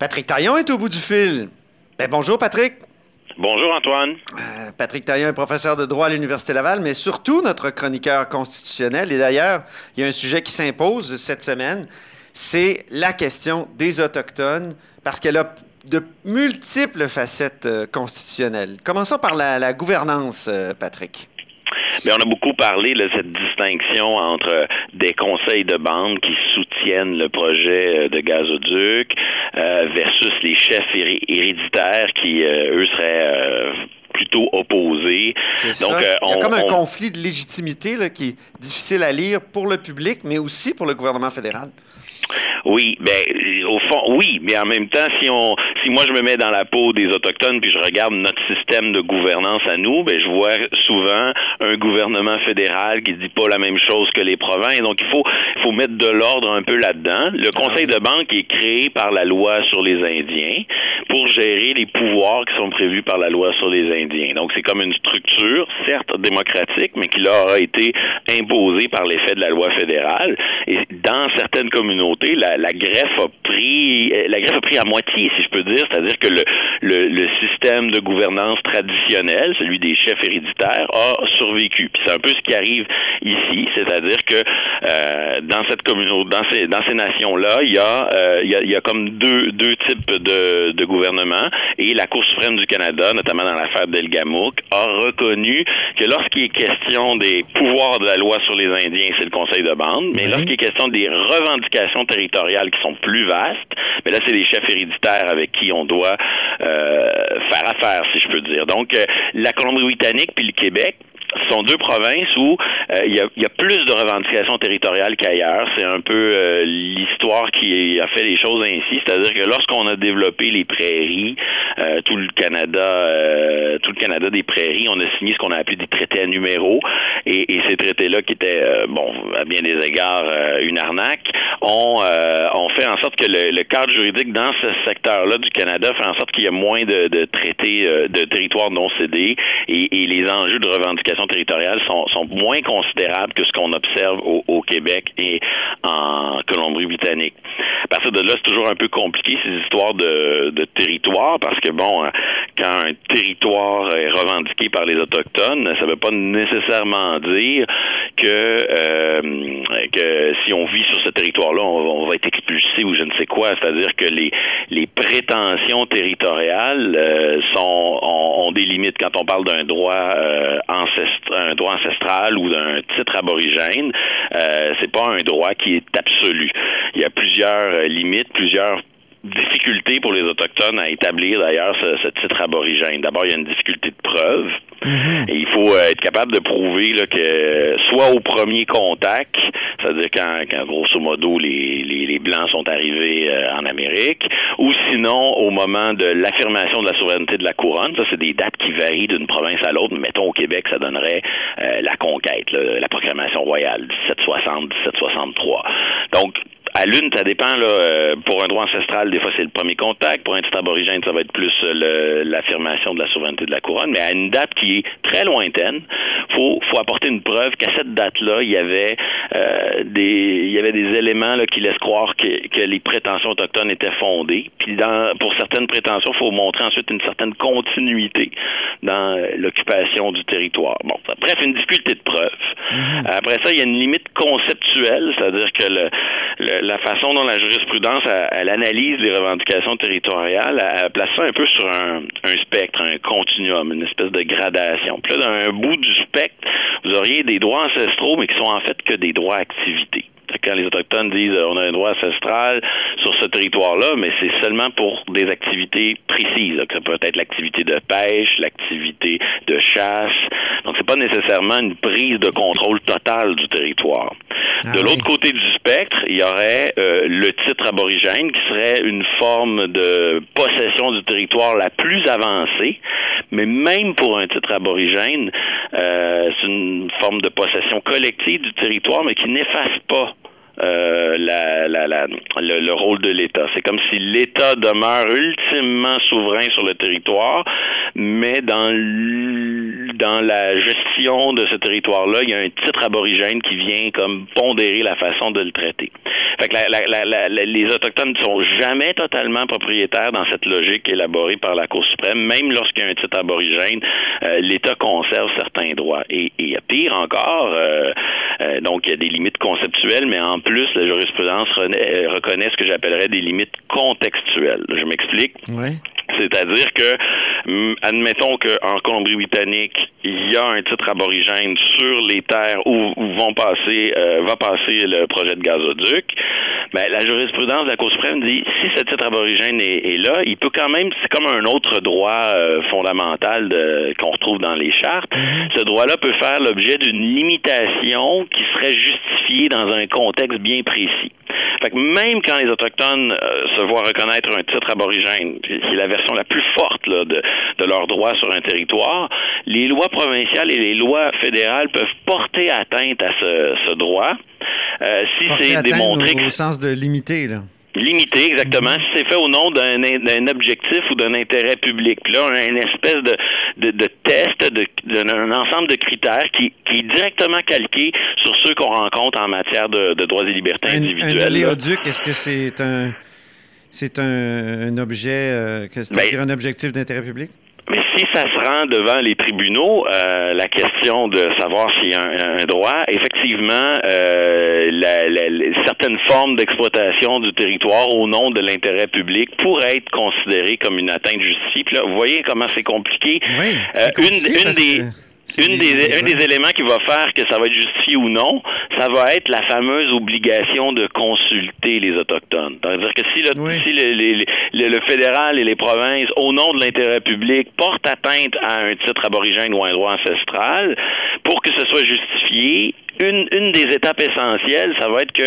Patrick Taillon est au bout du fil. Ben, bonjour, Patrick. Bonjour, Antoine. Euh, Patrick Taillon est professeur de droit à l'Université Laval, mais surtout notre chroniqueur constitutionnel. Et d'ailleurs, il y a un sujet qui s'impose cette semaine, c'est la question des Autochtones, parce qu'elle a de multiples facettes euh, constitutionnelles. Commençons par la, la gouvernance, euh, Patrick. Mais on a beaucoup parlé de cette distinction entre des conseils de bande qui soutiennent le projet de gazoduc euh, versus les chefs héréditaires qui, euh, eux, seraient euh, plutôt opposés. Donc, euh, Il y a comme un conflit de légitimité là, qui est difficile à lire pour le public, mais aussi pour le gouvernement fédéral. Oui, ben au fond, oui, mais en même temps, si on, si moi je me mets dans la peau des autochtones puis je regarde notre système de gouvernance à nous, ben je vois souvent un gouvernement fédéral qui dit pas la même chose que les provinces. Donc il faut, faut mettre de l'ordre un peu là-dedans. Le conseil de banque est créé par la loi sur les Indiens pour gérer les pouvoirs qui sont prévus par la loi sur les Indiens. Donc c'est comme une structure, certes démocratique, mais qui leur a été imposée par l'effet de la loi fédérale. Et dans certaines communautés, la, la greffe a pris la greffe a pris à moitié, si je peux dire, c'est-à-dire que le, le, le, système de gouvernance traditionnel, celui des chefs héréditaires, a survécu. Puis c'est un peu ce qui arrive ici, c'est-à-dire que euh, dans cette communauté, dans ces dans ces nations-là, il y a euh, il, y a, il y a comme deux deux types de, de gouvernement et la Cour suprême du Canada, notamment dans l'affaire d'Elgamouk, a reconnu que lorsqu'il est question des pouvoirs de la loi sur les Indiens, c'est le Conseil de bande, mais lorsqu'il est question des revendications territoriales qui sont plus vastes, mais là c'est les chefs héréditaires avec qui on doit euh, faire affaire, si je peux dire. Donc euh, la Colombie-Britannique puis le Québec sont deux provinces où euh, il y, a, plus de revendications territoriales qu'ailleurs. C'est un peu euh, l'histoire qui a fait les choses ainsi. C'est-à-dire que lorsqu'on a développé les prairies, euh, tout le Canada, tout le Canada des prairies, on a signé ce qu'on a appelé des traités à numéros. Et, ces traités-là, qui étaient, bon, à bien des égards, une arnaque, ont, fait en sorte que le, cadre juridique dans ce secteur-là du Canada fait en sorte qu'il y a moins de, traités de territoires non cédés et, les enjeux de revendication territoriales sont, sont, moins considérables que ce qu'on observe au, au, Québec et en Colombie-Britannique. À partir de là, c'est toujours un peu compliqué ces histoires de, de territoire parce que bon, quand un territoire est revendiqué par les autochtones, ça ne veut pas nécessairement dire que euh, que si on vit sur ce territoire-là, on, on, va être expulsé ou je ne sais quoi. C'est-à-dire que les les prétentions territoriales euh, sont ont, ont, des limites quand on parle d'un droit euh, ancestral, un droit ancestral ou d'un titre aborigène. Euh, c'est pas un droit qui est absolu. Il y a plusieurs limites, plusieurs difficultés pour les Autochtones à établir d'ailleurs ce, ce, titre aborigène. D'abord, il y a une difficulté de preuve. Et il faut euh, être capable de prouver là, que soit au premier contact, c'est-à-dire quand, quand, grosso modo les, les, les Blancs sont arrivés euh, en Amérique, ou sinon au moment de l'affirmation de la souveraineté de la couronne. Ça, c'est des dates qui varient d'une province à l'autre. Mettons au Québec, ça donnerait euh, la conquête, là, la proclamation royale 1760, 1763. Donc, à l'une, ça dépend. Là, euh, pour un droit ancestral, des fois, c'est le premier contact. Pour un titre aborigène, ça va être plus euh, l'affirmation de la souveraineté de la couronne. Mais à une date qui est très lointaine, faut faut apporter une preuve qu'à cette date-là, il y avait euh, des il y avait des éléments là, qui laissent croire que, que les prétentions autochtones étaient fondées. Puis dans pour certaines prétentions, faut montrer ensuite une certaine continuité dans l'occupation du territoire. Bon, bref, une difficulté de preuve. Mmh. Après ça, il y a une limite conceptuelle, c'est-à-dire que le, le la façon dont la jurisprudence elle, elle analyse les revendications territoriales, elle, elle, place ça un peu sur un, un, spectre, un continuum, une espèce de gradation. Puis là, d'un bout du spectre, vous auriez des droits ancestraux, mais qui sont en fait que des droits activités. Quand les Autochtones disent on a un droit ancestral sur ce territoire-là, mais c'est seulement pour des activités précises. Ça peut être l'activité de pêche, l'activité de chasse. Donc, c'est pas nécessairement une prise de contrôle total du territoire. Ah de oui. l'autre côté du spectre, il y aurait euh, le titre aborigène qui serait une forme de possession du territoire la plus avancée, mais même pour un titre aborigène, euh, c'est une forme de possession collective du territoire, mais qui n'efface pas euh, la, la, la- le, le rôle de l'État. C'est comme si l'État demeure ultimement souverain sur le territoire, mais dans, dans la gestion de ce territoire-là, il y a un titre aborigène qui vient comme pondérer la façon de le traiter. Fait que les Autochtones ne sont jamais totalement propriétaires dans cette logique élaborée par la Cour suprême, même lorsqu'il y a un titre aborigène, euh, l'État conserve certains droits. Et, et pire encore, euh, donc il y a des limites conceptuelles, mais en plus, la jurisprudence euh, reconnaît ce que j'appellerais des limites contextuelles. Je m'explique. Oui. C'est-à-dire que, admettons qu'en Colombie-Britannique, il y a un titre aborigène sur les terres où, vont passer, euh, va passer le projet de gazoduc. Ben, la jurisprudence de la Cour suprême dit si ce titre aborigène est, est là, il peut quand même, c'est comme un autre droit euh, fondamental qu'on retrouve dans les chartes. Ce droit-là peut faire l'objet d'une limitation qui serait justifiée dans un contexte bien précis. Fait que même quand les Autochtones euh, se voient reconnaître un titre aborigène, qui est la version la plus forte là, de, de leurs droits sur un territoire, les lois provinciales et les lois fédérales peuvent porter atteinte à ce, ce droit euh, si c'est démontré au, que au sens de limiter, là. Limité, exactement. Mhm. Si c'est fait au nom d'un d'un objectif ou d'un intérêt public. Puis là, on a une espèce de, de, de test, de- d'un ensemble de critères qui, qui est directement calqué sur ceux qu'on rencontre en matière de, de droits et libertés Un, un individuelles. là. oléoduc, est-ce que c'est un c'est un, un objet, euh, que c'est-à-dire Ben- un objectif d'intérêt public? Si ça se rend devant les tribunaux, euh, la question de savoir s'il y a un, un droit, effectivement, euh, la- la- la- certaines formes d'exploitation du territoire au nom de l'intérêt public pourraient être considérées comme une atteinte justifiée. Puis là, vous voyez comment c'est compliqué. Oui. Euh, compliqué une- des- que Une des, un des éléments qui va faire que ça va être justifié ou non, ça va être la fameuse obligation de consulter les Autochtones. C'est-à-dire que si, le, Oui. si le, les- les- le- le fédéral et les provinces, au nom de l'intérêt public, portent atteinte à un titre aborigène ou un droit ancestral, pour que ce soit justifié, une, une des étapes essentielles, ça va être que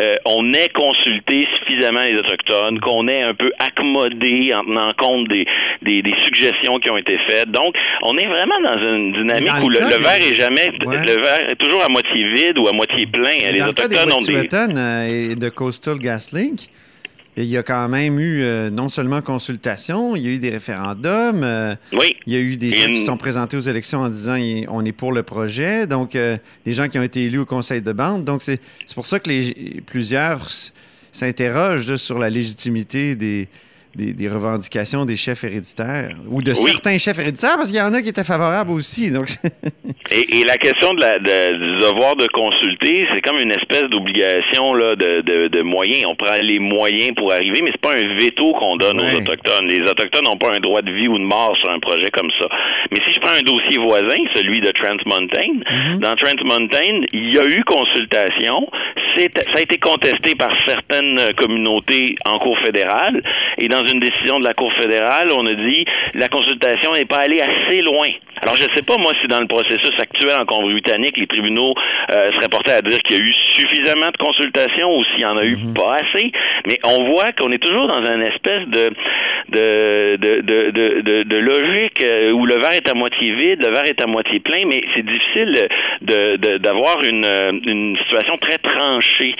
euh, on ait consulté suffisamment les autochtones, qu'on ait un peu accommodé en tenant compte des, des, des suggestions qui ont été faites. Donc, on est vraiment dans une dynamique Dans le où le, cas le des- verre est jamais, Ouais. le verre est toujours à moitié vide ou à moitié plein. Les Dans le cas des autochtones ont des Wet'suwet'en, euh, et de Coastal GasLink, il y a quand même eu euh, non seulement consultation, il y a eu des référendums, euh, oui. il y a eu des gens une- qui se sont présentés aux élections en disant on est pour le projet, donc euh, des gens qui ont été élus au conseil de bande. Donc c'est pour ça que les, plusieurs s'interrogent sur la légitimité des, des, des revendications des chefs héréditaires ou de Oui. certains chefs héréditaires, parce qu'il y en a qui étaient favorables aussi. Donc Et, et la question de la, de- du devoir de consulter, c'est comme une espèce d'obligation là de, de, de moyens. On prend les moyens pour arriver, mais c'est pas un veto qu'on donne Ouais. aux autochtones. Les autochtones n'ont pas un droit de vie ou de mort sur un projet comme ça. Mais si je prends un dossier voisin, celui de Trans Mountain, dans Trans Mountain, il y a eu consultation. Ça a été contesté par certaines communautés en Cour fédérale. Et dans une décision de la Cour fédérale, on a dit la consultation n'est pas allée assez loin. Alors, je ne sais pas, moi, si dans le processus actuel en Colombie-Britannique, les tribunaux euh, seraient portés à dire qu'il y a eu suffisamment de consultations ou s'il y en a eu pas assez. Mais on voit qu'on est toujours dans une espèce de de, de, de, de, de- de logique euh, où le verre est à moitié vide, le verre est à moitié plein, mais c'est difficile de- de- d'avoir une, euh, une situation très tranchée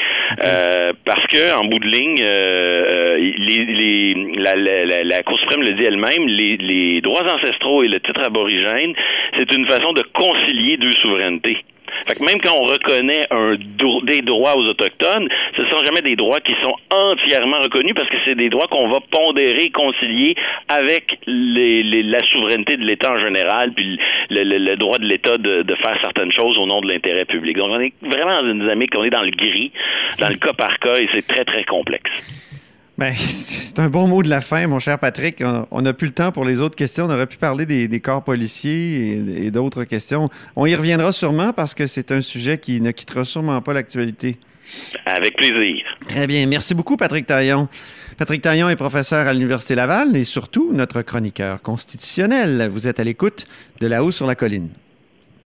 euh, parce que en bout de ligne, euh, euh, les, les- la, la, la, la Cour suprême le dit elle-même, les, les droits ancestraux et le titre aborigène, c'est une façon de concilier deux souverainetés. Fait que même quand on reconnaît un des droits aux Autochtones, ce sont jamais des droits qui sont entièrement reconnus parce que c'est des droits qu'on va pondérer, concilier avec les, les- la souveraineté de l'État en général, puis le, le- le droit de l'État de, de faire certaines choses au nom de l'intérêt public. Donc on est vraiment dans une dynamique, on est dans le gris, dans le cas par cas, et c'est très, très complexe. Ben, c'est un bon mot de la fin, mon cher Patrick. On n'a plus le temps pour les autres questions. On aurait pu parler des, des corps policiers et, et d'autres questions. On y reviendra sûrement parce que c'est un sujet qui ne quittera sûrement pas l'actualité. Avec plaisir. Très bien. Merci beaucoup, Patrick Taillon. Patrick Taillon est professeur à l'Université Laval et surtout notre chroniqueur constitutionnel. Vous êtes à l'écoute de là-haut sur la colline.